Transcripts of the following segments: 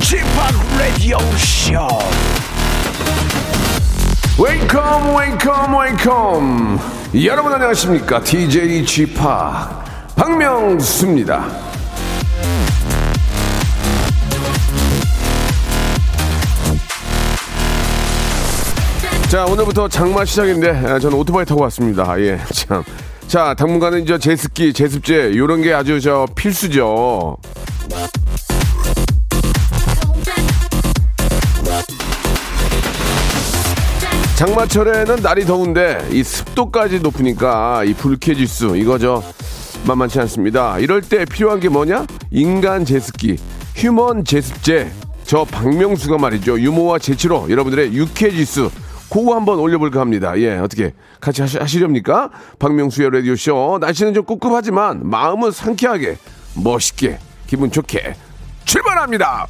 Chip Radio Show. Welcome welcome welcome. 여러분 안녕하십니까? DJ G-Park 박명수입니다. 자 오늘부터 장마 시작인데 아, 저는 오토바이 타고 왔습니다. 예 참 자 당분간은 이제 제습기 제습제 요런 게 아주 저 필수죠 장마철에는 날이 더운데 이 습도까지 높으니까 이 불쾌지수 이거죠 만만치 않습니다. 이럴 때 필요한 게 뭐냐? 인간 제습기, 휴먼 제습제. 저 박명수가 말이죠. 유모와 재치로 여러분들의 유쾌지수 그거 한번 올려볼까 합니다. 예, 어떻게 같이 하시, 하시 렵니까? 박명수의 라디오쇼. 날씨는 좀 꿉꿉하지만 마음은 상쾌하게, 멋있게, 기분 좋게 출발합니다!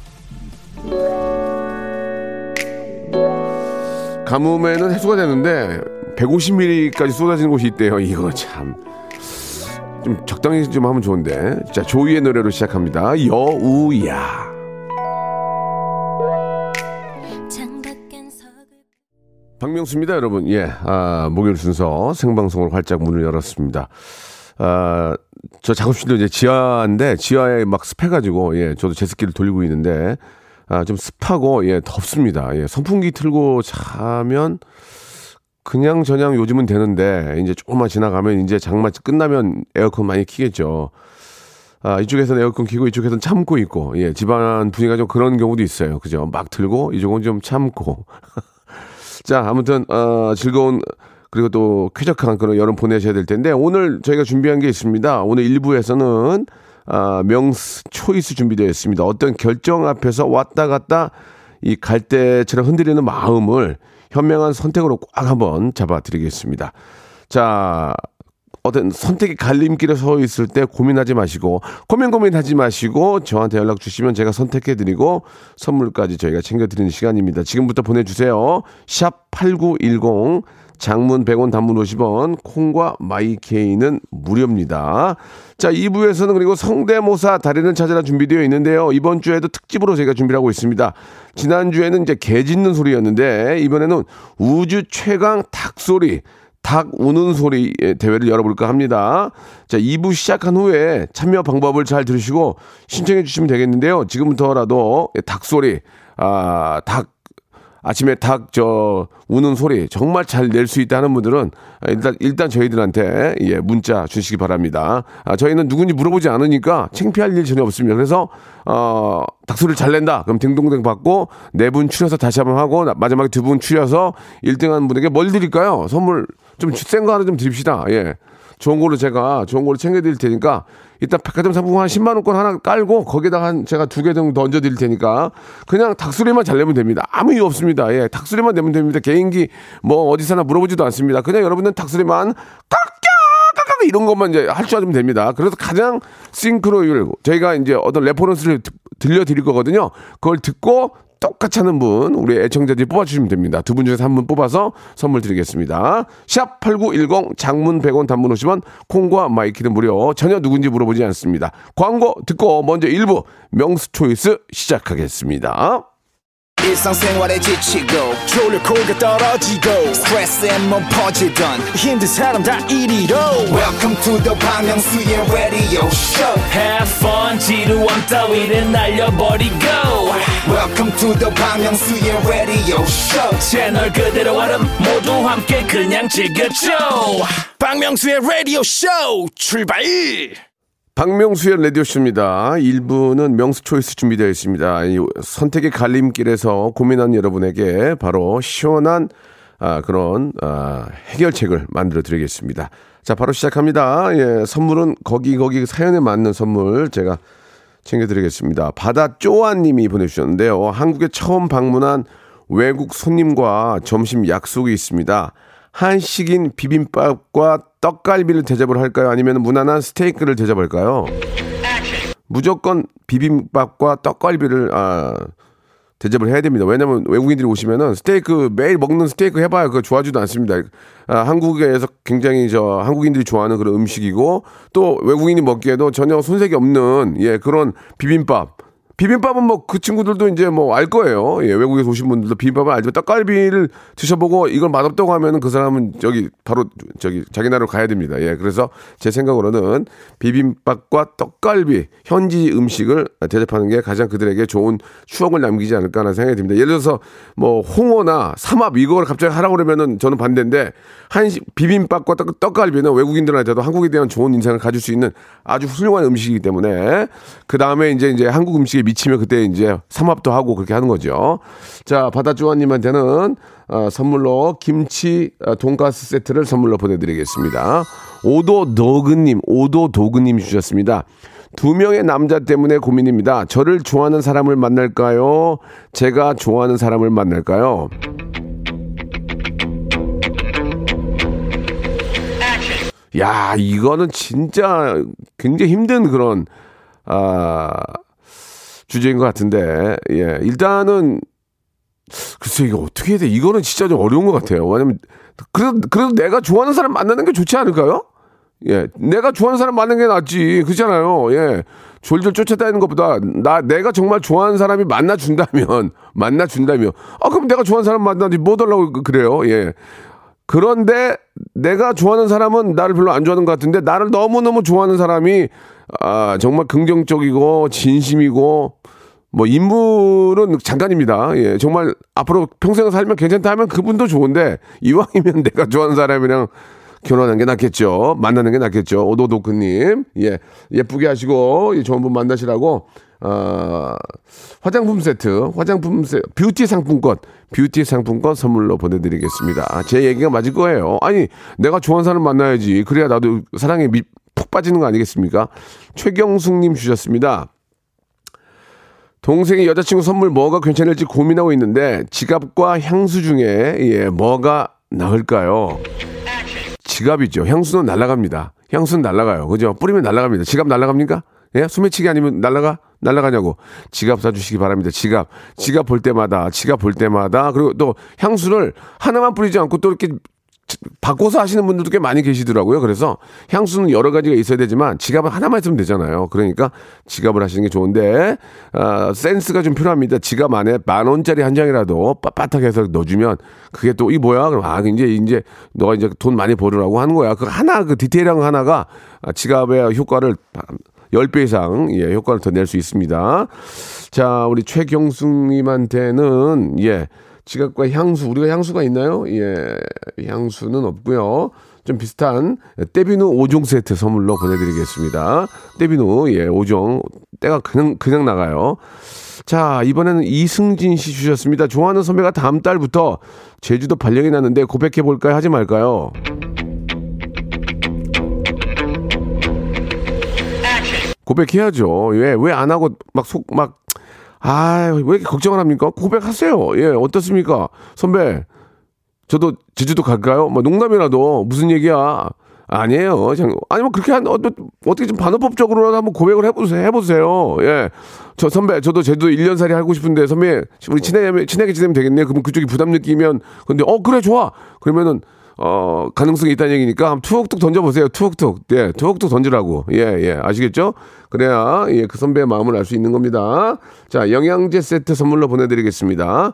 가뭄에는 해소가 되는데 150mm까지 쏟아지는 곳이 있대요. 이거 참. 좀 적당히 좀 하면 좋은데. 자, 조이의 노래로 시작합니다. 여우야. 박명수입니다, 여러분. 예, 아, 목요일 순서 생방송으로 활짝 문을 열었습니다. 아, 저 작업실도 이제 지하인데, 지하에 막 습해가지고, 예, 저도 제습기를 돌리고 있는데, 아, 좀 습하고, 예, 덥습니다. 예, 선풍기 틀고 자면, 그냥 저냥 요즘은 되는데, 이제 조금만 지나가면, 이제 장마 끝나면 에어컨 많이 키겠죠. 아, 이쪽에서는 에어컨 키고, 이쪽에서는 참고 있고, 예, 집안 분위기가 좀 그런 경우도 있어요. 그죠? 막 틀고, 이쪽은 좀 참고. 자, 아무튼, 어, 즐거운, 그리고 또 쾌적한 그런 여름 보내셔야 될 텐데, 오늘 저희가 준비한 게 있습니다. 오늘 1부에서는, 아, 명스 초이스 준비되어 있습니다. 어떤 결정 앞에서 왔다 갔다 이 갈대처럼 흔들리는 마음을 현명한 선택으로 꽉 한번 잡아드리겠습니다. 자, 어떤 선택의 갈림길에 서 있을 때 고민하지 마시고 고민 고민하지 마시고 저한테 연락 주시면 제가 선택해 드리고 선물까지 저희가 챙겨 드리는 시간입니다. 지금부터 보내 주세요. 샵 8910 장문 100원 단문 50원 콩과 마이케이는 무료입니다. 자, 2부에서는 그리고 성대모사 달인을 찾아라 준비되어 있는데요. 이번 주에도 특집으로 저희가 준비를 하고 있습니다. 지난주에는 이제 개 짖는 소리였는데 이번에는 우주 최강 닭 소리 닭 우는 소리 대회를 열어볼까 합니다. 자, 2부 시작한 후에 참여 방법을 잘 들으시고 신청해 주시면 되겠는데요. 지금부터라도 닭 소리, 아, 닭, 아침에 닭, 저, 우는 소리 정말 잘 낼 수 있다 하는 분들은 일단, 일단 저희들한테 예, 문자 주시기 바랍니다. 아, 저희는 누군지 물어보지 않으니까 창피할 일 전혀 없습니다. 그래서, 어, 닭소리를 잘 낸다. 그럼 딩동댕 받고 네 분 추려서 다시 한번 하고 마지막에 두 분 추려서 1등 한 분에게 뭘 드릴까요? 선물 좀 센 거 하나 좀 드립시다. 예. 좋은 걸로 제가 좋은 걸로 챙겨드릴 테니까 일단 백화점 상품권 한 10만 원권 하나 깔고 거기다가 한 제가 두 개 정도 얹어드릴 테니까 그냥 닭소리만 잘 내면 됩니다. 아무 이유 없습니다. 예, 닭소리만 내면 됩니다. 개인기 뭐 어디서나 물어보지도 않습니다. 그냥 여러분들 닭소리만 깍깍깍깍 이런 것만 이제 할 줄 알면 됩니다. 그래서 가장 싱크로율 저희가 이제 어떤 reference를 들려드릴 거거든요. 그걸 듣고 똑같이 하는 분, 우리 애청자들이 뽑아주시면 됩니다. 두 분 중에서 한 분 뽑아서 선물 드리겠습니다. 샵 8910 장문 100원 단문 50원 콩과 마이K는 무료 전혀 누군지 물어보지 않습니다. 광고 듣고 먼저 1부 명수 choice 시작하겠습니다. 일상생활에 지치고, 졸려 코가 떨어지고, 스트레스에 몸 퍼지던, 힘든 사람 다 이리로. welcome to the Bang Myung-soo's radio show Have fun 지루함 따위를 날려버리고 welcome to the Myung-soo's radio show 채널 그대로 얼음 모두 함께 그냥 즐겨줘 박명수의 라디오 쇼 출발! 박명수의 라디오쇼입니다. 1부는 명수 초이스 준비되어 있습니다. 이 선택의 갈림길에서 고민한 여러분에게 바로 시원한 아, 그런 아, 해결책을 만들어 드리겠습니다. 자, 바로 시작합니다. 예, 선물은 거기 거기 사연에 맞는 선물 제가 챙겨드리겠습니다. 바다 쪼아님이 보내주셨는데요. 한국에 처음 방문한 외국 손님과 점심 약속이 있습니다. 한식인 비빔밥과 떡갈비를 대접을 할까요? 아니면 무난한 스테이크를 대접할까요? 무조건 비빔밥과 떡갈비를 아, 대접을 해야 됩니다. 왜냐면 외국인들이 오시면은 스테이크 매일 먹는 스테이크 해봐야 그거 좋아하지도 않습니다. 아, 한국에서 굉장히 저 한국인들이 좋아하는 그런 음식이고 또 외국인이 먹기에도 전혀 손색이 없는 예 그런 비빔밥 비빔밥은 뭐 그 친구들도 이제 뭐 알 거예요. 예, 외국에서 오신 분들도 비빔밥을 알지만 떡갈비를 드셔보고 이걸 맛없다고 하면은 그 사람은 저기 바로 저기 자기 나라로 가야 됩니다. 예, 그래서 제 생각으로는 비빔밥과 떡갈비 현지 음식을 대접하는 게 가장 그들에게 좋은 추억을 남기지 않을까 하는 생각이 듭니다. 예를 들어서 뭐 홍어나 삼합 이걸 갑자기 하라고 그러면은 저는 반대인데 한식 비빔밥과 떡, 떡갈비는 외국인들한테도 한국에 대한 좋은 인상을 가질 수 있는 아주 훌륭한 음식이기 때문에 그 다음에 이제 이제 한국 음식에 미치면 그때 이제 삼합도 하고 그렇게 하는 거죠. 자, 바다주아님한테는 어, 선물로 김치 어, 돈가스 세트를 선물로 보내드리겠습니다. 오도 도그님, 오도 도그님 주셨습니다. 두 명의 남자 때문에 고민입니다. 저를 좋아하는 사람을 만날까요? 제가 좋아하는 사람을 만날까요? 야, 이거는 진짜 굉장히 힘든 그런, 아, 주제인 것 같은데, 예. 일단은, 글쎄, 이거 어떻게 해야 돼? 이거는 진짜 좀 어려운 것 같아요. 왜냐면, 그래도, 그래도 내가 좋아하는 사람 만나는 게 좋지 않을까요? 예. 내가 좋아하는 사람 만나는 게 낫지. 그렇잖아요. 예. 졸졸 쫓아다니는 것보다, 나, 내가 정말 좋아하는 사람이 만나 준다면, 만나 준다면, 아, 그럼 내가 좋아하는 사람 만나지 뭐 달라고 그래요. 예. 그런데 내가 좋아하는 사람은 나를 별로 안 좋아하는 것 같은데 나를 너무너무 좋아하는 사람이 아, 정말 긍정적이고 진심이고 뭐 인물은 잠깐입니다. 예, 정말 앞으로 평생 살면 괜찮다 하면 그분도 좋은데 이왕이면 내가 좋아하는 사람이랑 결혼하는 게 낫겠죠. 만나는 게 낫겠죠. 오도도크님. 예, 예쁘게 하시고 좋은 분 만나시라고 어, 화장품 세트, 화장품 세트, 뷰티 상품권, 뷰티 상품권 선물로 보내드리겠습니다. 제 얘기가 맞을 거예요. 아니, 내가 좋아하는 사람 만나야지. 그래야 나도 사랑에 미, 푹 빠지는 거 아니겠습니까? 최경숙님 주셨습니다. 동생이 여자친구 선물 뭐가 괜찮을지 고민하고 있는데 지갑과 향수 중에 예, 뭐가 나을까요? 지갑이죠. 향수는 날라갑니다. 향수는 날라가요. 그죠? 뿌리면 날라갑니다. 지갑 날라갑니까? 예? 소매치기 아니면 날라가? 날라가냐고. 지갑 사주시기 바랍니다. 지갑. 지갑 볼 때마다, 지갑 볼 때마다, 그리고 또 향수를 하나만 뿌리지 않고 또 이렇게 바꿔서 하시는 분들도 꽤 많이 계시더라고요. 그래서 향수는 여러 가지가 있어야 되지만 지갑은 하나만 있으면 되잖아요. 그러니까 지갑을 하시는 게 좋은데 어, 센스가 좀 필요합니다. 지갑 안에 만 원짜리 한 장이라도 빳빳하게 해서 넣어주면 그게 또 이 뭐야? 그럼 아 이제 이제 너가 이제 돈 많이 벌으라고 하는 거야. 그 하나 그 디테일한 거 하나가 지갑의 효과를 10배 이상 예, 효과를 더 낼 수 있습니다. 자, 우리 최경숙 님한테는 예. 지갑과 향수 우리가 향수가 있나요? 예, 향수는 없고요. 좀 비슷한 떼비누 5종 세트 선물로 보내드리겠습니다. 떼비누 예 5종 때가 그냥 그냥 나가요. 자 이번에는 이승진 씨 주셨습니다. 좋아하는 선배가 다음 달부터 제주도 발령이 났는데 고백해 볼까요? 하지 말까요? 고백해야죠. 왜 왜 안 하고 막 속 막 아, 왜 이렇게 걱정을 합니까? 고백하세요. 예, 어떻습니까? 선배, 저도 제주도 갈까요? 뭐 농담이라도 무슨 얘기야? 아니에요. 아니, 뭐 그렇게 한, 어, 어떻게 좀 반어법적으로라도 한번 고백을 해보세요. 해보세요. 예. 저 선배, 저도 제주도 1년 살이 하고 싶은데 선배, 우리 친하게, 친하게 지내면 되겠네요. 그러면 그쪽이 부담 느끼면, 근데, 어, 그래, 좋아. 그러면은, 어, 가능성이 있다는 얘기니까 한번 투옥툭 던져보세요. 투옥툭. 예, 투옥툭 던지라고. 예, 예. 아시겠죠? 그래야, 예, 그 선배의 마음을 알 수 있는 겁니다. 자, 영양제 세트 선물로 보내드리겠습니다.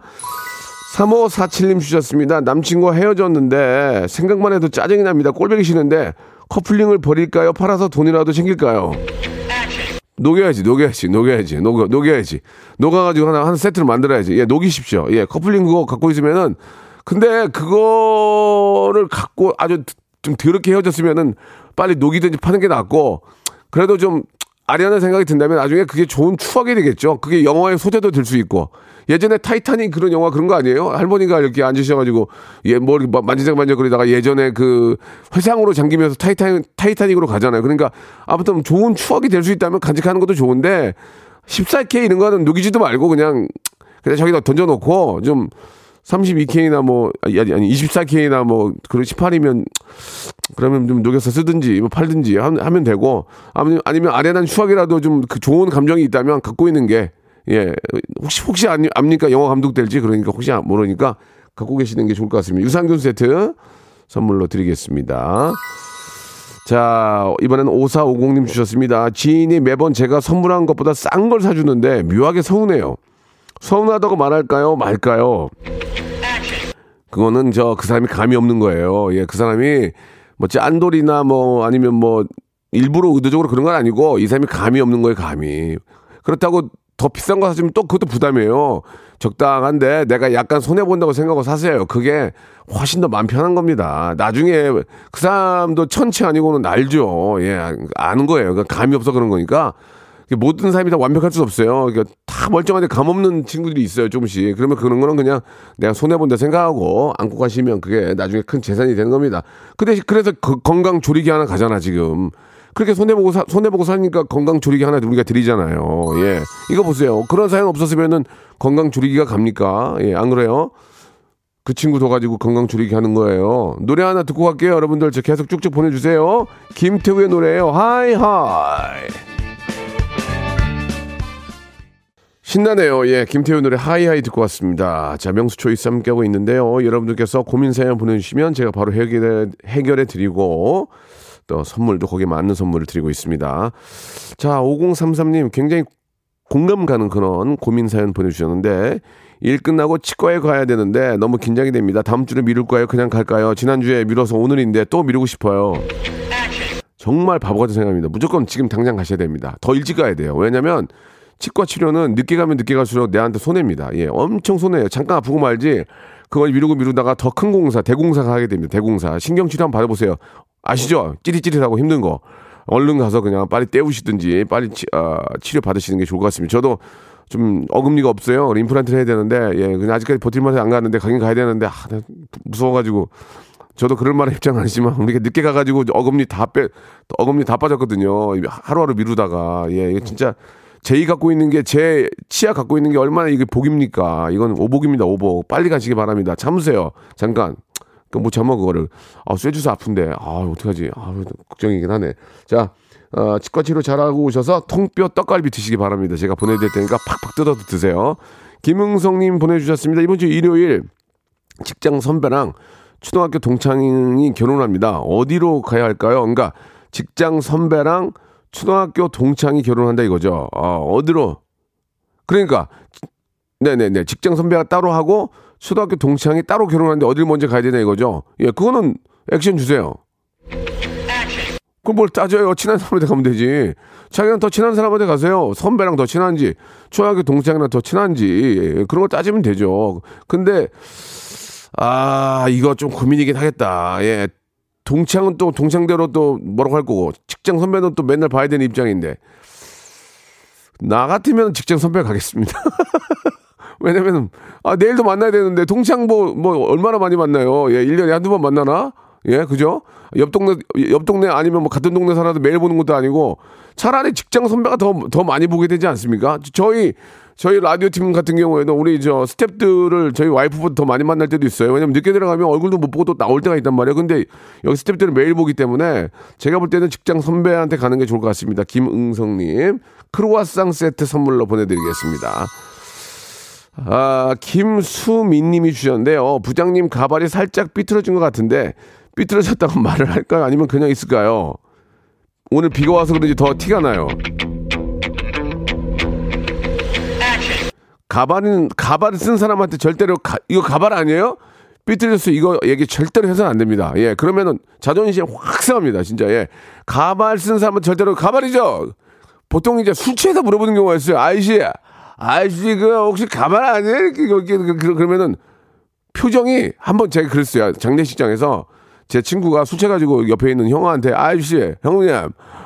3547님 주셨습니다. 남친과 헤어졌는데 생각만 해도 짜증이 납니다. 꼴보기 싫은데 커플링을 버릴까요? 팔아서 돈이라도 챙길까요? 녹여야지, 녹여야지, 녹여야지, 녹여, 녹여야지. 녹아가지고 하나, 한 세트를 만들어야지. 예, 녹이십시오. 예, 커플링 그거 갖고 있으면은 근데 그거를 갖고 아주 좀 더럽게 헤어졌으면은 빨리 녹이든지 파는 게 낫고 그래도 좀 아련한 생각이 든다면 나중에 그게 좋은 추억이 되겠죠. 그게 영화의 소재도 될 수 있고 예전에 타이타닉 그런 영화 그런 거 아니에요? 할머니가 이렇게 앉으셔가지고 예 머리 만지작만지작 그러다가 예전에 그 회상으로 잠기면서 타이타닉 타이타닉으로 가잖아요. 그러니까 아무튼 좋은 추억이 될 수 있다면 간직하는 것도 좋은데 14K 이런 거는 녹이지도 말고 그냥 그냥 저기다 던져놓고 좀 32K나 뭐, 아니, 아니 24K나 뭐, 그런 18이면, 그러면 좀 녹여서 쓰든지, 뭐 팔든지 하면 되고, 아니면, 아니면 아련한 추억이라도 좀 그 좋은 감정이 있다면 갖고 있는 게, 예. 혹시, 혹시 안, 압니까? 영화 감독 될지? 그러니까 혹시 모르니까 갖고 계시는 게 좋을 것 같습니다. 유산균 세트 선물로 드리겠습니다. 자, 이번에는 5450님 주셨습니다. 지인이 매번 제가 선물한 것보다 싼 걸 사주는데 묘하게 서운해요. 서운하다고 말할까요? 말까요? 그거는 저 그 사람이 감이 없는 거예요. 예, 그 사람이 뭐 짠돌이나 뭐 아니면 뭐 일부러 의도적으로 그런 건 아니고 이 사람이 감이 없는 거예요, 감이. 그렇다고 더 비싼 거 사주면 또 그것도 부담이에요. 적당한데 내가 약간 손해 본다고 생각하고 사세요. 그게 훨씬 더 마음 편한 겁니다. 나중에 그 사람도 천치 아니고는 알죠. 예, 아는 거예요. 그러니까 감이 없어 그런 거니까 모든 사람이 다 완벽할 수 없어요. 그러니까 다 멀쩡한데 감 없는 친구들이 있어요, 조금씩. 그러면 그런 거는 그냥 내가 손해본다 생각하고 안고 가시면 그게 나중에 큰 재산이 되는 겁니다. 근데 그래서 그 건강 조리기 하나 가잖아, 지금. 그렇게 손해보고 사, 손해보고 사니까 건강 조리기 하나 우리가 드리잖아요. 예. 이거 보세요. 그런 사연 없었으면은 건강 조리기가 갑니까? 예, 안 그래요? 그 친구 둬 가지고 건강 조리기 하는 거예요. 노래 하나 듣고 갈게요. 여러분들 저 계속 쭉쭉 보내주세요. 김태우의 노래예요. 하이 하이. 신나네요. 예, 김태우 노래 하이하이 듣고 왔습니다. 자, 명수 choice 함께하고 있는데요. 여러분들께서 고민 사연 보내주시면 제가 바로 해결해, 해결해 드리고 또 선물도 거기에 맞는 선물을 드리고 있습니다. 자, 5033님 굉장히 공감 가는 그런 고민 사연 보내주셨는데 일 끝나고 치과에 가야 되는데 너무 긴장이 됩니다. 다음 주를 미룰까요? 그냥 갈까요? 지난주에 미뤄서 오늘인데 또 미루고 싶어요. 정말 바보 같은 생각입니다. 무조건 지금 당장 가셔야 됩니다. 더 일찍 가야 돼요. 왜냐면 치과 치료는 늦게 가면 늦게 갈수록 내한테 손해입니다. 예, 엄청 손해예요. 잠깐 아프고 말지 그걸 미루고 미루다가 더 큰 공사, 대공사가 하게 됩니다. 대공사. 신경치료 한번 받아보세요. 아시죠? 찌릿찌릿하고 힘든 거. 얼른 가서 그냥 빨리 때우시든지 빨리 치, 어, 치료 받으시는 게 좋을 것 같습니다. 저도 좀 어금니가 없어요. 임플란트를 해야 되는데 예, 그냥 아직까지 버틸만해 안 가는데 가긴 가야 되는데 아, 무서워가지고 저도 그럴 만한 입장은 아니지만 우리가 늦게 가가지고 어금니 다 빼, 어금니 다 빠졌거든요. 하루하루 미루다가 예, 이게 진짜 제이 갖고 있는 게 제 치아 갖고 있는 게 얼마나 이게 복입니까? 이건 오복입니다, 오복. 빨리 가시기 바랍니다. 참으세요. 잠깐. 그뭐 참아 그거를. 아, 쇠주사 아픈데. 아, 어떡하지? 아, 걱정이긴 하네. 자, 어, 치과 치료 잘하고 오셔서 통뼈 떡갈비 드시기 바랍니다. 제가 보내드릴 테니까 팍팍 뜯어서 드세요. 김흥성님 보내주셨습니다. 이번 주 일요일 직장 선배랑 초등학교 동창이 결혼합니다. 어디로 가야 할까요? 그러니까 직장 선배랑 초등학교 동창이 결혼한다 이거죠. 아, 어디로? 그러니까 네네네 직장 선배가 따로 하고 초등학교 동창이 따로 결혼하는데 어딜 먼저 가야 되나 이거죠. 예, 그거는 액션 주세요. 그럼 뭘 따져요? 친한 사람한테 가면 되지. 자기랑 더 친한 사람한테 가세요. 선배랑 더 친한지, 초등학교 동창이랑 더 친한지, 예, 그런 거 따지면 되죠. 근데, 아, 이거 좀 고민이긴 하겠다. 예. 동창은 또 동창대로 또 뭐라고 할 거고, 직장 선배는 또 맨날 봐야 되는 입장인데, 나 같으면 직장 선배 가겠습니다. 왜냐면, 아, 내일도 만나야 되는데, 동창 뭐, 뭐, 얼마나 많이 만나요? 예, 1년에 한두 번 만나나? 예, 그죠? 옆 동네, 옆 동네 아니면 뭐 같은 동네 살아도 매일 보는 것도 아니고, 차라리 직장 선배가 더, 더 많이 보게 되지 않습니까? 저희, 저희 라디오 팀 같은 경우에는 우리 저 스탭들을 저희 와이프보다 더 많이 만날 때도 있어요. 왜냐면 늦게 들어가면 얼굴도 못 보고 또 나올 때가 있단 말이에요. 근데 여기 스탭들은 매일 보기 때문에 제가 볼 때는 직장 선배한테 가는 게 좋을 것 같습니다. 김응성님, 크로아상 세트 선물로 보내드리겠습니다. 아, 김수민 님이 주셨는데요. 부장님 가발이 살짝 삐뚤어진 것 같은데 삐뚤어졌다고 말을 할까요? 아니면 그냥 있을까요? 오늘 비가 와서 그런지 더 티가 나요. 가발은 가발을 쓴 사람한테 절대로 가, 이거 가발 아니에요? 삐뚤렸어 이거 얘기 절대로 해서는 안 됩니다. 예, 그러면은 자존심 확 상합니다. 진짜 예. 가발 쓴 사람은 절대로 가발이죠. 보통 이제 술 취해서 물어보는 경우가 있어요. 아이씨, 아이씨 그 혹시 가발 아니에요? 이렇게 이렇게 그러면은 표정이 한번 제가 그랬어요. 장례식장에서 제 친구가 술 취해가지고 옆에 있는 형한테 아이씨, 형님,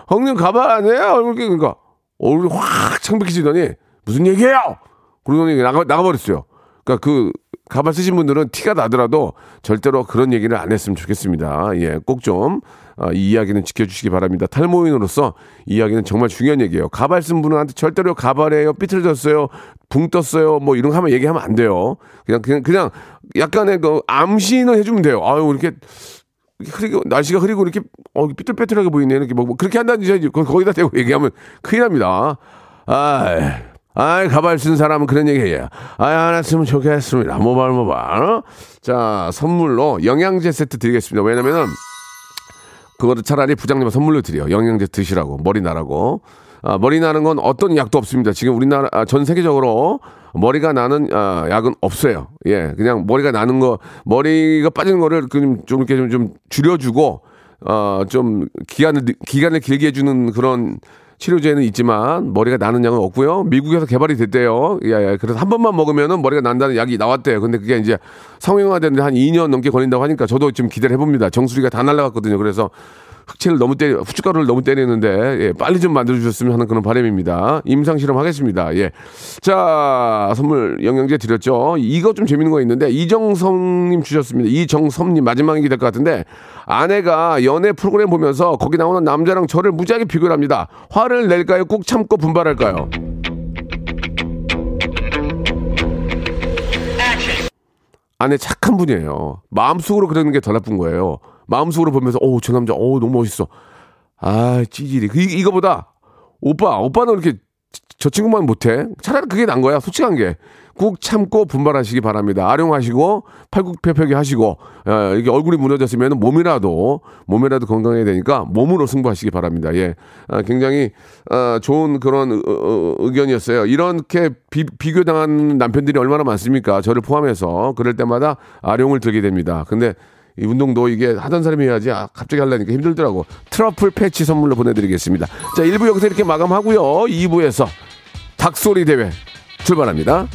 형님 가발 아니에요? 이렇게 그러니까 얼굴이 확 창백해지더니 무슨 얘기예요? 그러더니 나가, 나가버렸어요. 그러니까 그 가발 쓰신 분들은 티가 나더라도 절대로 그런 얘기를 안 했으면 좋겠습니다. 예, 꼭좀 어, 이 이야기는 지켜주시기 바랍니다. 탈모인으로서 이 이야기는 정말 중요한 얘기예요. 가발 쓴 분한테 절대로 가발에요, 삐뚤어졌어요, 붕 떴어요, 뭐 이런 거 하면 얘기하면 안 돼요. 그냥 그냥 그냥 약간의 그 암시는 해주면 돼요. 아유 이렇게 흐리고 날씨가 흐리고 이렇게 어 삐뚤빼뚤하게 보이네 이렇게 뭐, 뭐 그렇게 한다든지 거기다 대고 얘기하면 큰일 납니다. 아. 아이, 가발 쓴 사람은 그런 얘기 해요. 아이, 하나 쓰면 좋겠습니다. 모발, 모발. 어? 자, 선물로 영양제 세트 드리겠습니다. 왜냐면은, 그거를 차라리 부장님 선물로 드려. 영양제 드시라고. 머리 나라고. 아, 머리 나는 건 어떤 약도 없습니다. 지금 우리나라, 아, 전 세계적으로 머리가 나는 아, 약은 없어요. 예. 그냥 머리가 나는 거, 머리가 빠지는 거를 좀, 좀 이렇게 좀, 좀 줄여주고, 어, 좀 기간을, 기간을 길게 해주는 그런 치료제는 있지만 머리가 나는 약은 없고요. 미국에서 개발이 됐대요. 예, 예. 그래서 한 번만 먹으면은 머리가 난다는 약이 나왔대요. 근데 그게 이제 상용화되는데 한 2년 넘게 걸린다고 하니까 저도 좀 기대를 해봅니다. 정수리가 다 날라갔거든요. 그래서 흑채를 너무 때리, 후춧가루를 너무 때리는데, 예, 빨리 좀 만들어 주셨으면 하는 그런 바람입니다. 임상 실험 하겠습니다. 예. 자, 선물 영양제 드렸죠. 이거 좀 재밌는 거 있는데, 이정성 님 주셨습니다. 이정섭 님 마지막이 될 것 같은데, 아내가 연애 프로그램 보면서 거기 나오는 남자랑 저를 무지하게 비교를 합니다. 화를 낼까요? 꾹 참고 분발할까요? 아내 착한 분이에요. 마음속으로 그러는 게 더 나쁜 거예요. 마음속으로 보면서, 오, 저 남자, 오, 너무 멋있어. 아, 찌질이. 그, 이, 이거보다, 오빠, 오빠는 이렇게 저 친구만 못해. 차라리 그게 난 거야. 솔직한 게. 꾹 참고 분발하시기 바랍니다. 아령하시고 팔굽혀펴기 하시고 어, 이게 얼굴이 무너졌으면 몸이라도 몸이라도 건강해야 되니까 몸으로 승부하시기 바랍니다. 예, 아, 굉장히 아, 좋은 그런 의, 의견이었어요. 이렇게 비, 비교당한 남편들이 얼마나 많습니까? 저를 포함해서 그럴 때마다 아령을 들게 됩니다. 근데 이 운동도 이게 하던 사람이 해야지 아, 갑자기 하려니까 힘들더라고. 트러플 패치 선물로 보내드리겠습니다. 자, 1부 여기서 이렇게 마감하고요. 2부에서 닭소리 대회 출발합니다.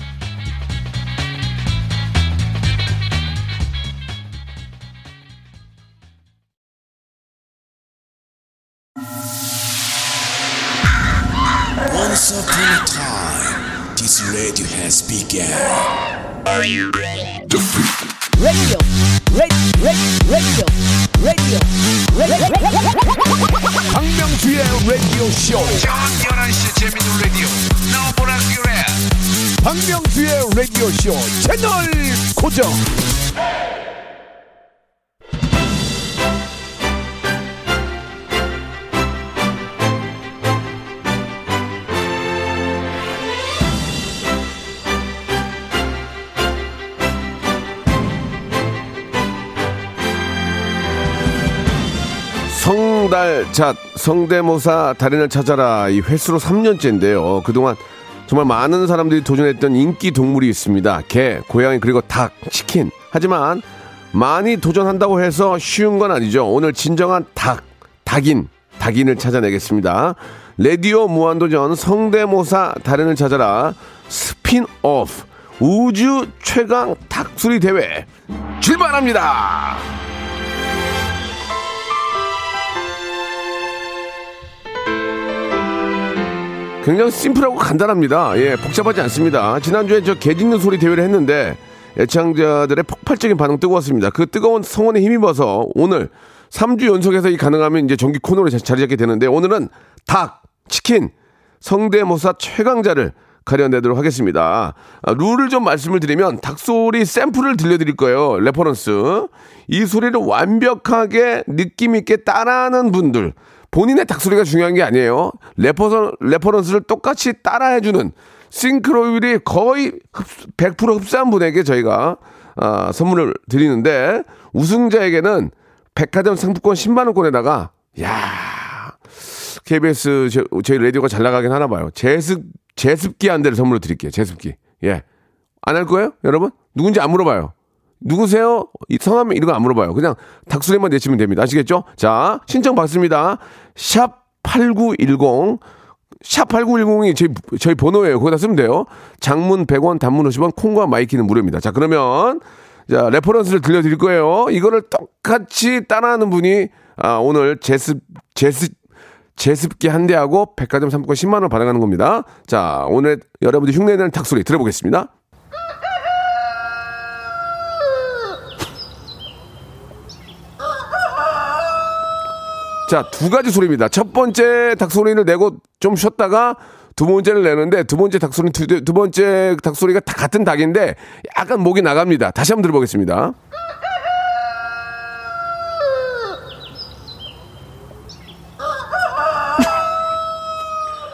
Once upon a time, this radio has begun. radio, radio, radio, radio, 박명수의 라디오 쇼. 저녁 11시 재밌는 라디오. 너보라 그래. 박명수의 라디오 쇼 채널 고정. 성달찾 성대모사 달인을 찾아라 이 횟수로 3년째인데요. 그동안 정말 많은 사람들이 도전했던 인기 동물이 있습니다. 개, 고양이 그리고 닭, 치킨. 하지만 많이 도전한다고 해서 쉬운 건 아니죠. 오늘 진정한 닭, 닭인, 닭인을 찾아내겠습니다. 레디오 무한도전 성대모사 달인을 찾아라 스핀오프 우주 최강 닭소리 대회 출발합니다. 굉장히 심플하고 간단합니다. 예, 복잡하지 않습니다. 지난주에 저 개 짖는 소리 대회를 했는데 애청자들의 폭발적인 반응 뜨거웠습니다. 그 뜨거운 성원에 힘입어서 오늘 3주 연속해서 이 가능하면 이제 정기 코너로 자리 잡게 되는데 오늘은 닭, 치킨, 성대모사 최강자를 가려내도록 하겠습니다. 아, 룰을 좀 말씀을 드리면 닭소리 샘플을 들려드릴 거예요. Reference. 이 소리를 완벽하게 느낌 있게 따라하는 분들. 본인의 닭소리가 중요한 게 아니에요. Refer, reference를 똑같이 따라해주는 싱크로율이 거의 흡, 100% 흡사한 분에게 저희가 아, 선물을 드리는데 우승자에게는 백화점 상품권 10만 원권에다가 야 KBS 제, 저희 라디오가 잘 나가긴 하나 봐요. 제습, 제습기 한 대를 선물로 드릴게요. 제습기. 예. 안 할 거예요? 여러분? 누군지 안 물어봐요. 누구세요? 성함 이런 거 안 물어봐요. 그냥 닭소리만 내치면 됩니다. 아시겠죠? 자, 신청 받습니다. 샵 8910. 샵 8910이 저희, 저희 번호예요. 거기다 쓰면 돼요. 장문 100원, 단문 50원, 콩과 마이K는 무료입니다. 자, 그러면, 자, reference를 들려드릴 거예요. 이거를 똑같이 따라하는 분이, 아, 오늘 제습, 제습, 제습기 한 대하고 백화점 상품권 10만원 받아가는 겁니다. 자, 오늘 여러분들 흉내내는 닭소리 들어보겠습니다. 자, 두 가지 소리입니다. 첫 번째 닭소리를 내고 좀 쉬었다가 두 번째를 내는데 두 번째 닭소리 두, 두 번째 닭소리가 다 같은 닭인데 약간 목이 나갑니다. 다시 한번 들어보겠습니다.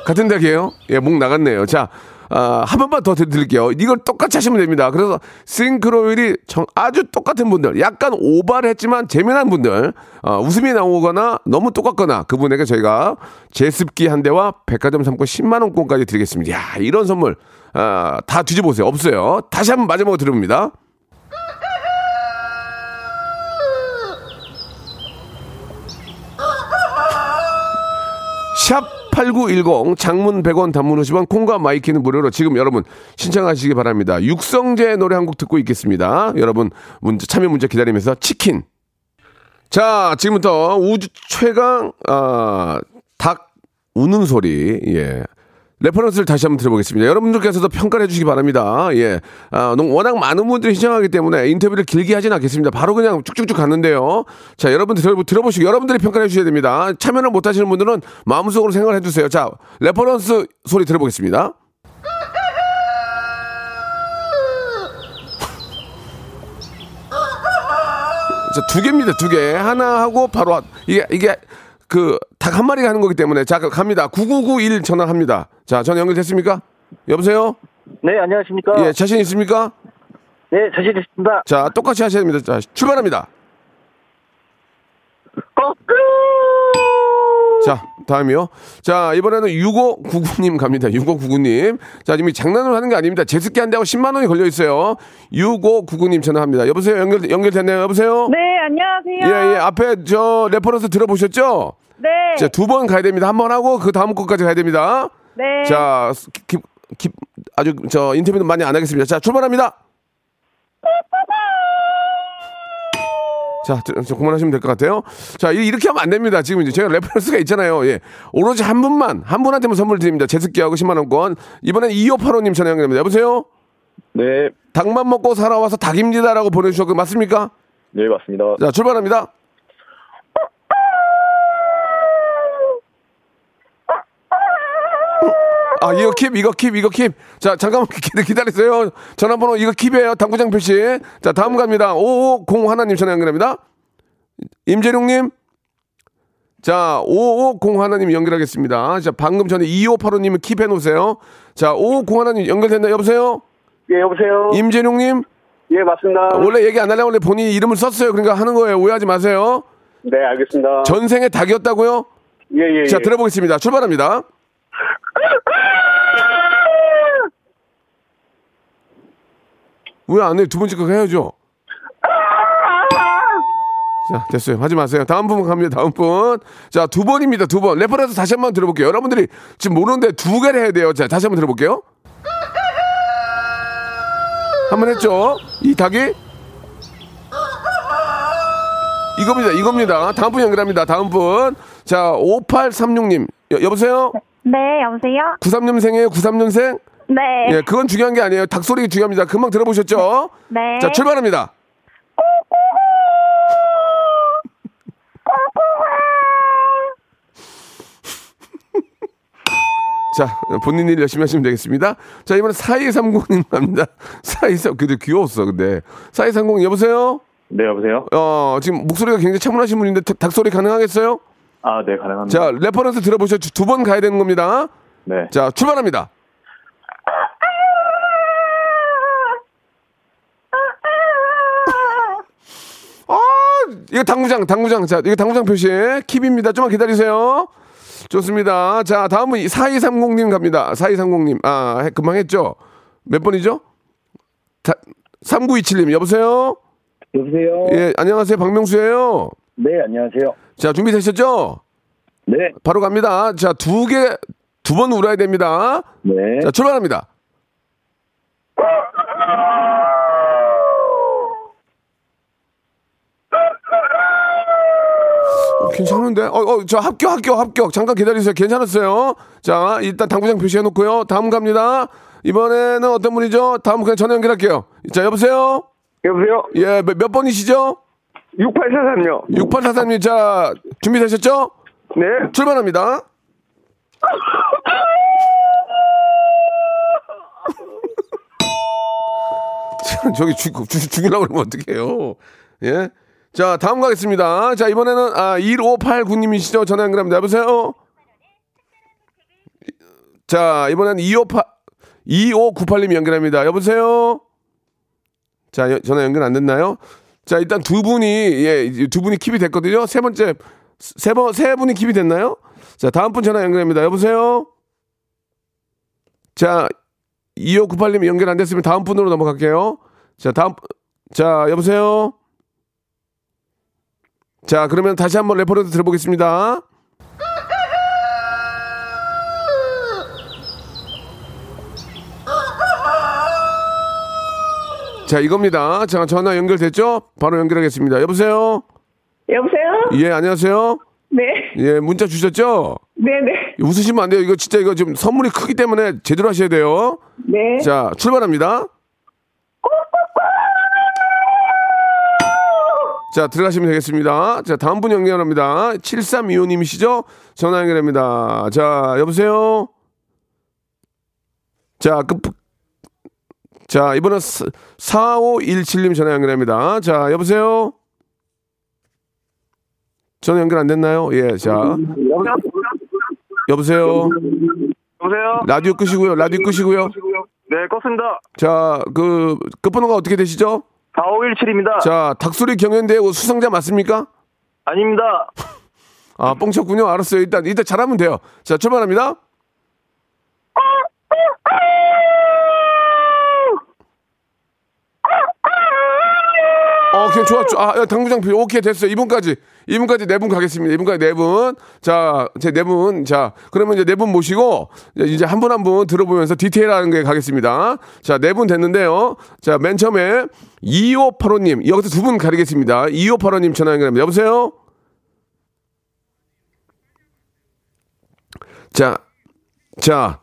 같은 닭이에요? 예, 목 나갔네요. 자, 아, 한 번만 더 드릴게요. 이걸 똑같이 하시면 됩니다. 그래서 싱크로율이 정- 아주 똑같은 분들, 약간 오바를 했지만 재미난 분들, 어, 웃음이 나오거나 너무 똑같거나 그분에게 저희가 제습기 한 대와 백화점 상품 10만 원권까지 드리겠습니다. 야 이런 선물, 아, 다 뒤져보세요. 없어요. 다시 한번 마지막으로 드립니다. 샵 8910 장문 100원 단문 50원 콩과 마이K는 무료로 지금 여러분 신청하시기 바랍니다. 육성재 노래 한 곡 듣고 있겠습니다. 여러분 문자 참여 문자 기다리면서 치킨. 자, 지금부터 우주 최강 아, 닭 우는 소리. 예. reference를 다시 한번 들어보겠습니다. 여러분들께서도 평가를 해주시기 바랍니다. 예. 아, 워낙 많은 분들이 신청하기 때문에 인터뷰를 길게 하진 않겠습니다. 바로 그냥 쭉쭉쭉 갔는데요. 자, 여러분들 들어, 들어보시고 여러분들이 평가를 해주셔야 됩니다. 참여를 못 하시는 분들은 마음속으로 생각을 해주세요. 자, reference 소리 들어보겠습니다. 자, 두 개입니다, 두 개. 하나 하고 바로, 하- 이게, 이게, 그, 닭 한 마리가 하는 거기 때문에. 자, 갑니다. 9991 전화합니다. 자, 전화 연결됐습니까? 여보세요? 네, 안녕하십니까? 예, 자신 있습니까? 네, 자신 있습니다. 자, 똑같이 하셔야 됩니다. 자, 출발합니다. 거꾸로! 자, 다음이요. 자, 이번에는 6599님 갑니다. 6599님. 자, 지금 이 장난으로 하는 게 아닙니다. 제습기 한 대하고 10만원이 걸려 있어요. 6599님 전화합니다. 여보세요? 연결, 연결됐나요? 여보세요? 네, 안녕하세요. 예, 예. 앞에 저 reference 들어보셨죠? 네. 자, 두 번 가야 됩니다. 한 번 하고 그 다음 것까지 가야 됩니다. 네. 자, 기, 기, 아주 저 인터뷰는 많이 안 하겠습니다. 자, 출발합니다. 자, 저, 저 그만하시면 될 것 같아요. 자, 이- 이렇게 하면 안 됩니다. 지금 이제 제가 reference가 있잖아요. 예. 오로지 한 분만, 한 분한테만 선물 드립니다. 제습기하고 10만원권. 이번엔 2585님 전화 연결합니다. 여보세요? 네, 닭만 먹고 살아와서 닭입니다라고 보내주셨고, 맞습니까? 네, 맞습니다. 자, 출발합니다. 아, 이거 킵, 이거 킵, 이거 킵. 자, 잠깐만 기- 기다리세요. 전화번호 이거 킵이에요. 당구장 표시. 자, 다음 갑니다. 5501 하나님 전화 연결합니다. 임재룡님. 자, 5501 하나님 연결하겠습니다. 자, 방금 전에 2585님은 킵해 놓으세요. 자, 5501 하나님 연결됐나? 여보세요? 예, 여보세요? 임재룡님. 예, 맞습니다. 원래 얘기 안 하려고 원래 본인이 이름을 썼어요. 그러니까 하는 거예요. 오해하지 마세요. 네, 알겠습니다. 전생에 닭이었다고요? 예, 예, 자, 예. 들어보겠습니다. 출발합니다. 왜 안 해? 두 번째 거 해야죠. 자, 됐어요. 하지 마세요. 다음 분 갑니다. 다음 분. 자, 두 번입니다. 두 번. reference 다시 한번 들어볼게요. 여러분들이 지금 모르는데 두 개를 해야 돼요. 자, 다시 한번 들어볼게요. 한 번 했죠? 이 닭이? 이겁니다. 이겁니다. 다음 분 연결합니다. 다음 분. 자, 5836님. 여, 여보세요? 네, 여보세요? 93년생이에요? 93년생? 네. 예, 그건 중요한 게 아니에요. 닭소리 중요합니다. 금방 들어보셨죠? 네. 자, 출발합니다. 자, 본인 일 열심히 하시면 되겠습니다. 자, 이번엔 4230님 갑니다. 4230, 그래도 귀여웠어, 근데. 4230, 여보세요? 네, 여보세요? 어, 지금 목소리가 굉장히 차분하신 분인데 닭- 닭소리 가능하겠어요? 아, 네, 가능합니다. 자, reference 들어보셨죠? 두번 가야 되는 겁니다. 네. 자, 출발합니다. 아, 이거 당구장, 당구장. 자, 이거 당구장 표시. keep입니다. 좀만 기다리세요. 좋습니다. 자, 다음은 4230님 갑니다. 4230님. 아, 해- 금방 했죠? 몇 번이죠? 다, 3927님, 여보세요? 여보세요? 예, 안녕하세요. 박명수예요 네, 안녕하세요. 자, 준비되셨죠? 네. 바로 갑니다. 자, 두 개, 두 번 울어야 됩니다. 네. 자, 출발합니다. 어, 괜찮은데? 어, 어, 저 합격, 합격, 합격. 잠깐 기다리세요. 괜찮았어요. 자, 일단 당구장 표시해 놓고요. 다음 갑니다. 이번에는 어떤 분이죠? 다음 그냥 전화 연결할게요. 자, 여보세요? 여보세요? 예, 몇, 몇 번이시죠? 6843요. 6843님, 자, 준비되셨죠? 네. 출발합니다. 저기 죽, 죽, 죽이려고 그러면 어떡해요. 예? 자, 다음 가겠습니다. 자, 이번에는, 아, 1589님이시죠? 전화 연결합니다. 여보세요? 자, 이번에는 258, 2598님 연결합니다. 여보세요? 자, 여- 전화 연결 안 됐나요? 자, 일단 두 분이, 예, 두 분이 keep이 됐거든요. 세 번째, 세 번, 세 분이 keep이 됐나요? 자, 다음 분 전화 연결합니다. 여보세요? 자, 2598님 연결 안 됐으면 다음 분으로 넘어갈게요. 자, 다음, 자, 여보세요? 자, 그러면 다시 한번 reference 들어보겠습니다. 자, 이겁니다. 자, 전화 연결됐죠? 바로 연결하겠습니다. 여보세요? 여보세요? 예, 안녕하세요? 네. 예, 문자 주셨죠? 네네. 웃으시면 안 돼요. 이거 진짜 이거 지금 선물이 크기 때문에 제대로 하셔야 돼요. 네. 자, 출발합니다. 자, 들어가시면 되겠습니다. 자, 다음 분 연결합니다. 7325님이시죠? 전화 연결합니다. 자, 여보세요? 자, 그, 자, 이번엔 4517님 전화 연결합니다. 자, 여보세요? 전화 연결 안 됐나요? 예, 자. 여보세요? 여보세요? 라디오 끄시고요. 라디오 끄시고요. 네, 껐습니다. 자, 그 끝번호가 어떻게 되시죠? 4517입니다. 자, 닭소리 경연대회 수상자 맞습니까? 아닙니다. 아, 뻥쳤군요. 알았어요. 일단 일단 잘하면 돼요. 자, 출발합니다. 어, 오케이, 좋아, 좋아. 아, 야, 당구장 비 오케이, 됐어요. 이분까지. 이분까지 네 분 가겠습니다. 이분까지 네 분. 자, 제 네 분. 자, 그러면 이제 네 분 모시고, 이제 한 분 한 분 들어보면서 디테일하는 게 가겠습니다. 자, 네 분 됐는데요. 자, 맨 처음에 2585님. 여기서 두 분 가리겠습니다. 2585님 전화 연결합니다. 여보세요? 자, 자,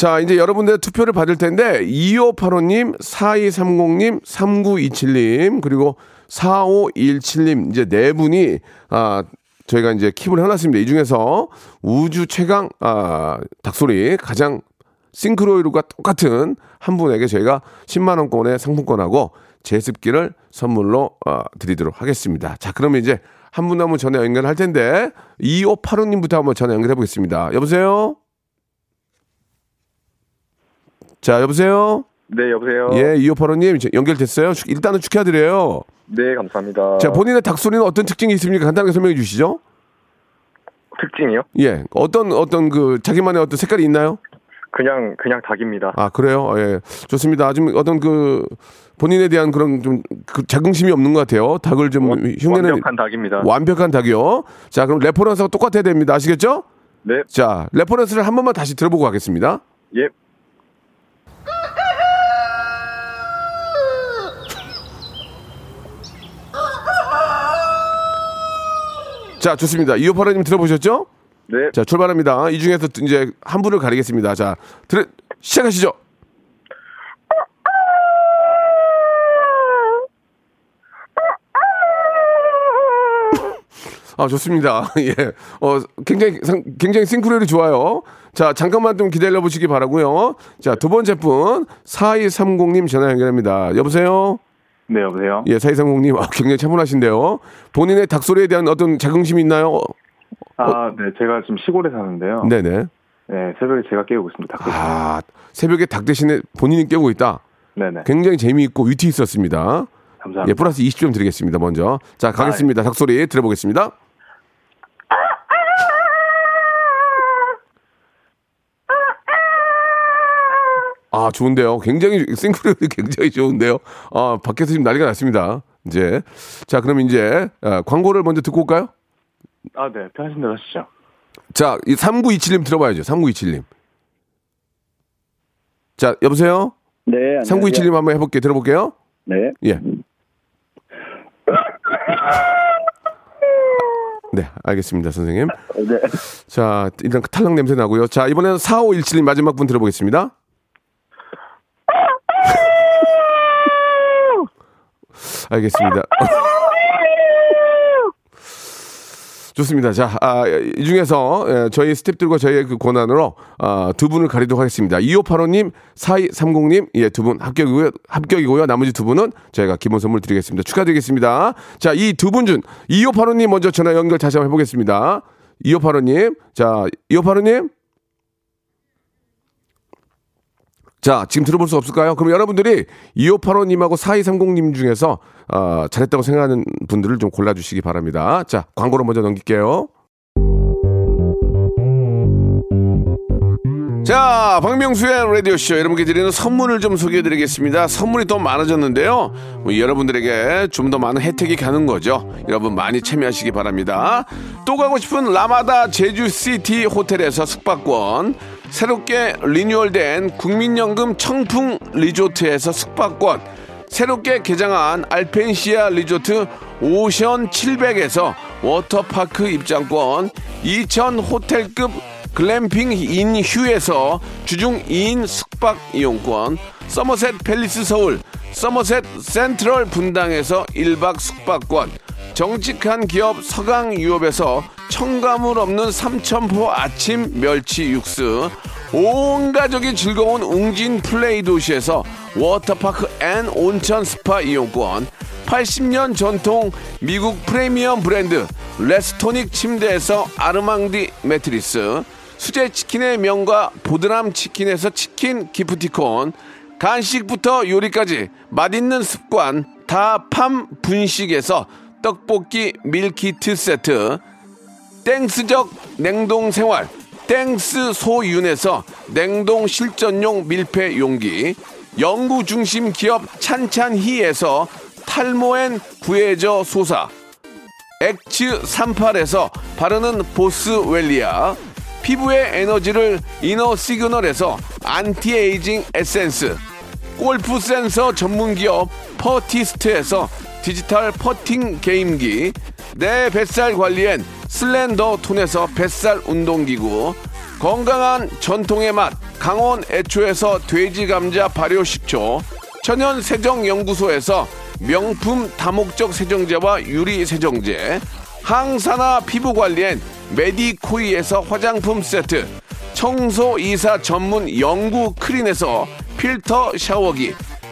자, 이제 여러분들 투표를 받을 텐데, 2585님, 4230님, 3927님, 그리고 4517님, 이제 네 분이, 아, 저희가 이제 킵을 해놨습니다. 이 중에서 우주 최강, 아, 닭소리 가장 싱크로율과 똑같은 한 분에게 저희가 10만 원권의 상품권하고 제습기를 선물로 어, 드리도록 하겠습니다. 자, 그러면 이제 한 분 한분 전화 연결할 텐데, 2585님부터 한번 전화 연결해 보겠습니다. 여보세요? 자, 여보세요? 네, 여보세요? 예, 2585님 연결됐어요? 축- 일단은 축하드려요. 네, 감사합니다. 자, 본인의 닭소리는 어떤 특징이 있습니까? 간단하게 설명해 주시죠. 특징이요? 예, 어떤, 어떤 그, 자기만의 어떤 색깔이 있나요? 그냥, 그냥 닭입니다. 아, 그래요? 예. 좋습니다. 아주 어떤 그, 본인에 대한 그런 좀, 그 자긍심이 없는 것 같아요. 닭을 좀 흉내는. 완벽한 닭입니다. 완벽한 닭이요. 자, 그럼 reference가 똑같아야 됩니다. 아시겠죠? 네, 자, reference를 한 번만 다시 들어보고 가겠습니다. 예. 자, 좋습니다. 이오팔오님 들어보셨죠? 네. 자, 출발합니다. 이 중에서 이제 한 분을 가리겠습니다. 자, 들, 시작하시죠. 아, 좋습니다. 예. 어, 굉장히, 상- 굉장히 싱크로율이 좋아요. 자, 잠깐만 좀 기다려 보시기 바라고요 자, 두 번째 분, 4230님 전화 연결합니다. 여보세요? 네, 여보세요? 예, 4230님, 아, 굉장히 차분하신데요. 본인의 닭소리에 대한 어떤 자긍심이 있나요? 아, 네. 제가 지금 시골에 사는데요. 네. 네 네. 새벽에 제가 깨우고 있습니다. 닭 아, 새벽에 닭 대신에 본인이 깨우고 있다. 네네. 굉장히 재미있고 위트 있었습니다. 감사합니다. 예, 플러스 20점 드리겠습니다, 먼저. 자, 가겠습니다. 닭소리 들어보겠습니다. 아, 좋은데요. 굉장히, 싱크로율이 굉장히 좋은데요. 아, 밖에서 지금 난리가 났습니다. 이제. 자, 그럼 이제, 아, 광고를 먼저 듣고 올까요? 아, 네. 편하신 대로 하시죠. 자, 이 3927님 들어봐야죠. 3927님. 자, 여보세요? 네, 3927님 한번 해볼게요. 들어볼게요. 네. 예. 네, 알겠습니다, 선생님. 네. 자, 일단 탈락 냄새 나고요. 자, 이번에는 4517님 마지막 분 들어보겠습니다. 알겠습니다. 좋습니다. 자, 아, 이 중에서 예, 저희 스탭들과 저희의 그 권한으로 아, 두 분을 가리도록 하겠습니다. 2585님, 4230님, 예, 두 분 합격이고요. 합격이고요. 나머지 두 분은 저희가 기본 선물 드리겠습니다. 축하드리겠습니다. 자, 이 두 분 중 2585님 먼저 전화 연결 다시 한번 해보겠습니다. 2585님, 자, 2585님, 자, 지금 들어볼 수 없을까요? 그럼 여러분들이 2585님하고 4230님 중에서 어, 잘했다고 생각하는 분들을 좀 골라주시기 바랍니다. 자, 광고로 먼저 넘길게요. 자, 박명수의 라디오쇼 여러분께 드리는 선물을 좀 소개해 드리겠습니다. 선물이 더 많아졌는데요. 뭐 여러분들에게 좀 더 많은 혜택이 가는 거죠. 여러분 많이 참여하시기 바랍니다. 또 가고 싶은 라마다 제주시티 호텔에서 숙박권, 새롭게 리뉴얼된 국민연금 청풍 리조트에서 숙박권, 새롭게 개장한 알펜시아 리조트 오션 700에서 워터파크 입장권, 2000 호텔급 글램핑 인 휴에서 주중 2인 숙박 이용권, 서머셋 팰리스 서울, 서머셋 센트럴 분당에서 1박 숙박권, 정직한 기업 서강유업에서 첨가물 없는 삼천포 아침 멸치 육수, 온 가족이 즐거운 웅진 플레이 도시에서 워터파크 and 온천 스파 이용권, 80년 전통 미국 프리미엄 브랜드 레스토닉 침대에서 아르망디 매트리스, 수제 치킨의 명가 보드람 치킨에서 치킨 기프티콘, 간식부터 요리까지 맛있는 습관 다팜 분식에서 떡볶이 밀키트 세트, 땡스적 냉동 생활 땡스 소윤에서 냉동 실전용 밀폐 용기, 연구 중심 기업 찬찬히에서 탈모엔 구해저 소사, 엑츠 38에서 바르는 보스웰리아, 피부의 에너지를 이너 시그널에서 안티에이징 에센스 골프 센서 전문 기업 퍼티스트에서 디지털 퍼팅 게임기 내 뱃살 관리엔 슬렌더 톤에서 뱃살 운동기구 건강한 전통의 맛 강원 애초에서 돼지 감자 발효 식초 천연 세정 연구소에서 명품 다목적 세정제와 유리 세정제 항산화 피부 관리엔 메디코이에서 화장품 세트, 청소 이사 전문 영구 크린에서 필터 샤워기,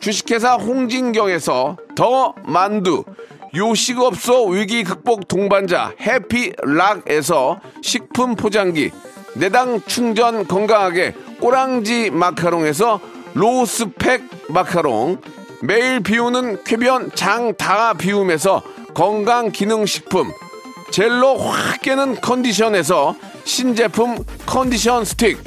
주식회사 홍진경에서 더 만두, 요식업소 위기 극복 동반자 해피락에서 식품 포장기, 내당 충전 건강하게 꼬랑지 마카롱에서 로스팩 마카롱, 매일 비우는 쾌변 장다 비움에서 건강기능식품, 젤로 확 깨는 컨디션에서 신제품 컨디션 스틱,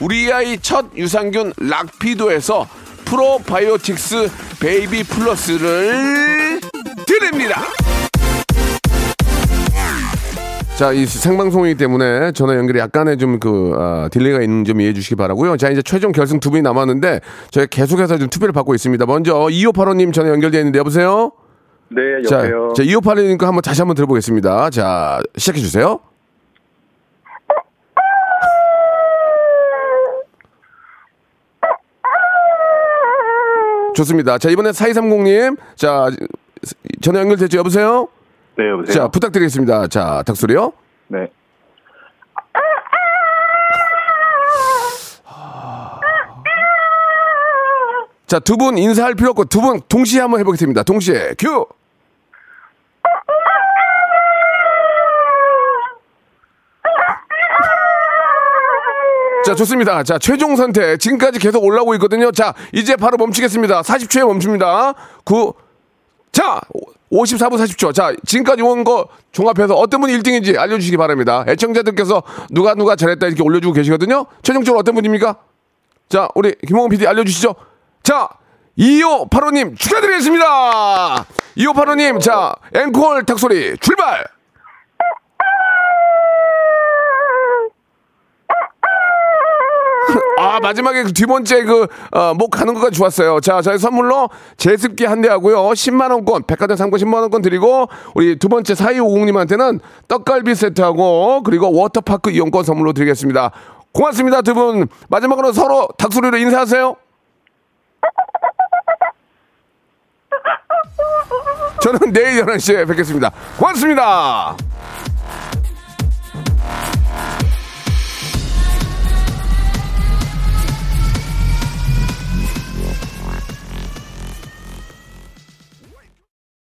우리 아이 첫 유산균 락피도에서 프로바이오틱스 베이비 플러스를 드립니다. 자, 이 생방송이기 때문에 전화 연결이 약간의 좀 그, 아, 딜레이가 있는 점 이해해 주시기 바라고요 자, 이제 최종 결승 두 분이 남았는데, 저희 계속해서 좀 투표를 받고 있습니다. 먼저, 2585님 전화 연결되어 있는데, 여보세요? 네, 여보세요. 자, 자 2585님 거 한번 다시 한번 들어보겠습니다. 자, 시작해 주세요. 좋습니다. 자, 이번에 4230님. 자, 전화 연결됐죠? 여보세요? 네, 여보세요. 자, 부탁드리겠습니다. 자, 닭소리요? 네. 자, 두 분 인사할 필요 없고 두 분 동시에 한번 해보겠습니다. 동시에 큐! 자, 좋습니다. 자, 최종 선택. 지금까지 계속 올라오고 있거든요. 자, 이제 바로 멈추겠습니다. 40초에 멈춥니다. 9. 자, 54분 40초. 자, 지금까지 온 거 종합해서 어떤 분이 1등인지 알려주시기 바랍니다. 애청자들께서 누가 누가 잘했다 이렇게 올려주고 계시거든요. 최종적으로 어떤 분입니까? 자, 우리 김홍원 PD 알려주시죠. 자, 2585님 축하드리겠습니다. 2585님, 자, 앵콜 닭소리 출발! 아, 마지막에 그 두 번째 그, 어, 목 가는 거가 좋았어요. 자, 저희 선물로 제습기 한 대 하고요. 10만원권, 백화점 상품 10만원권 드리고, 우리 두 번째 4250님한테는 떡갈비 세트하고, 그리고 워터파크 이용권 선물로 드리겠습니다. 고맙습니다, 두 분. 마지막으로 서로 닭소리로 인사하세요. 저는 내일 11시에 뵙겠습니다. 고맙습니다.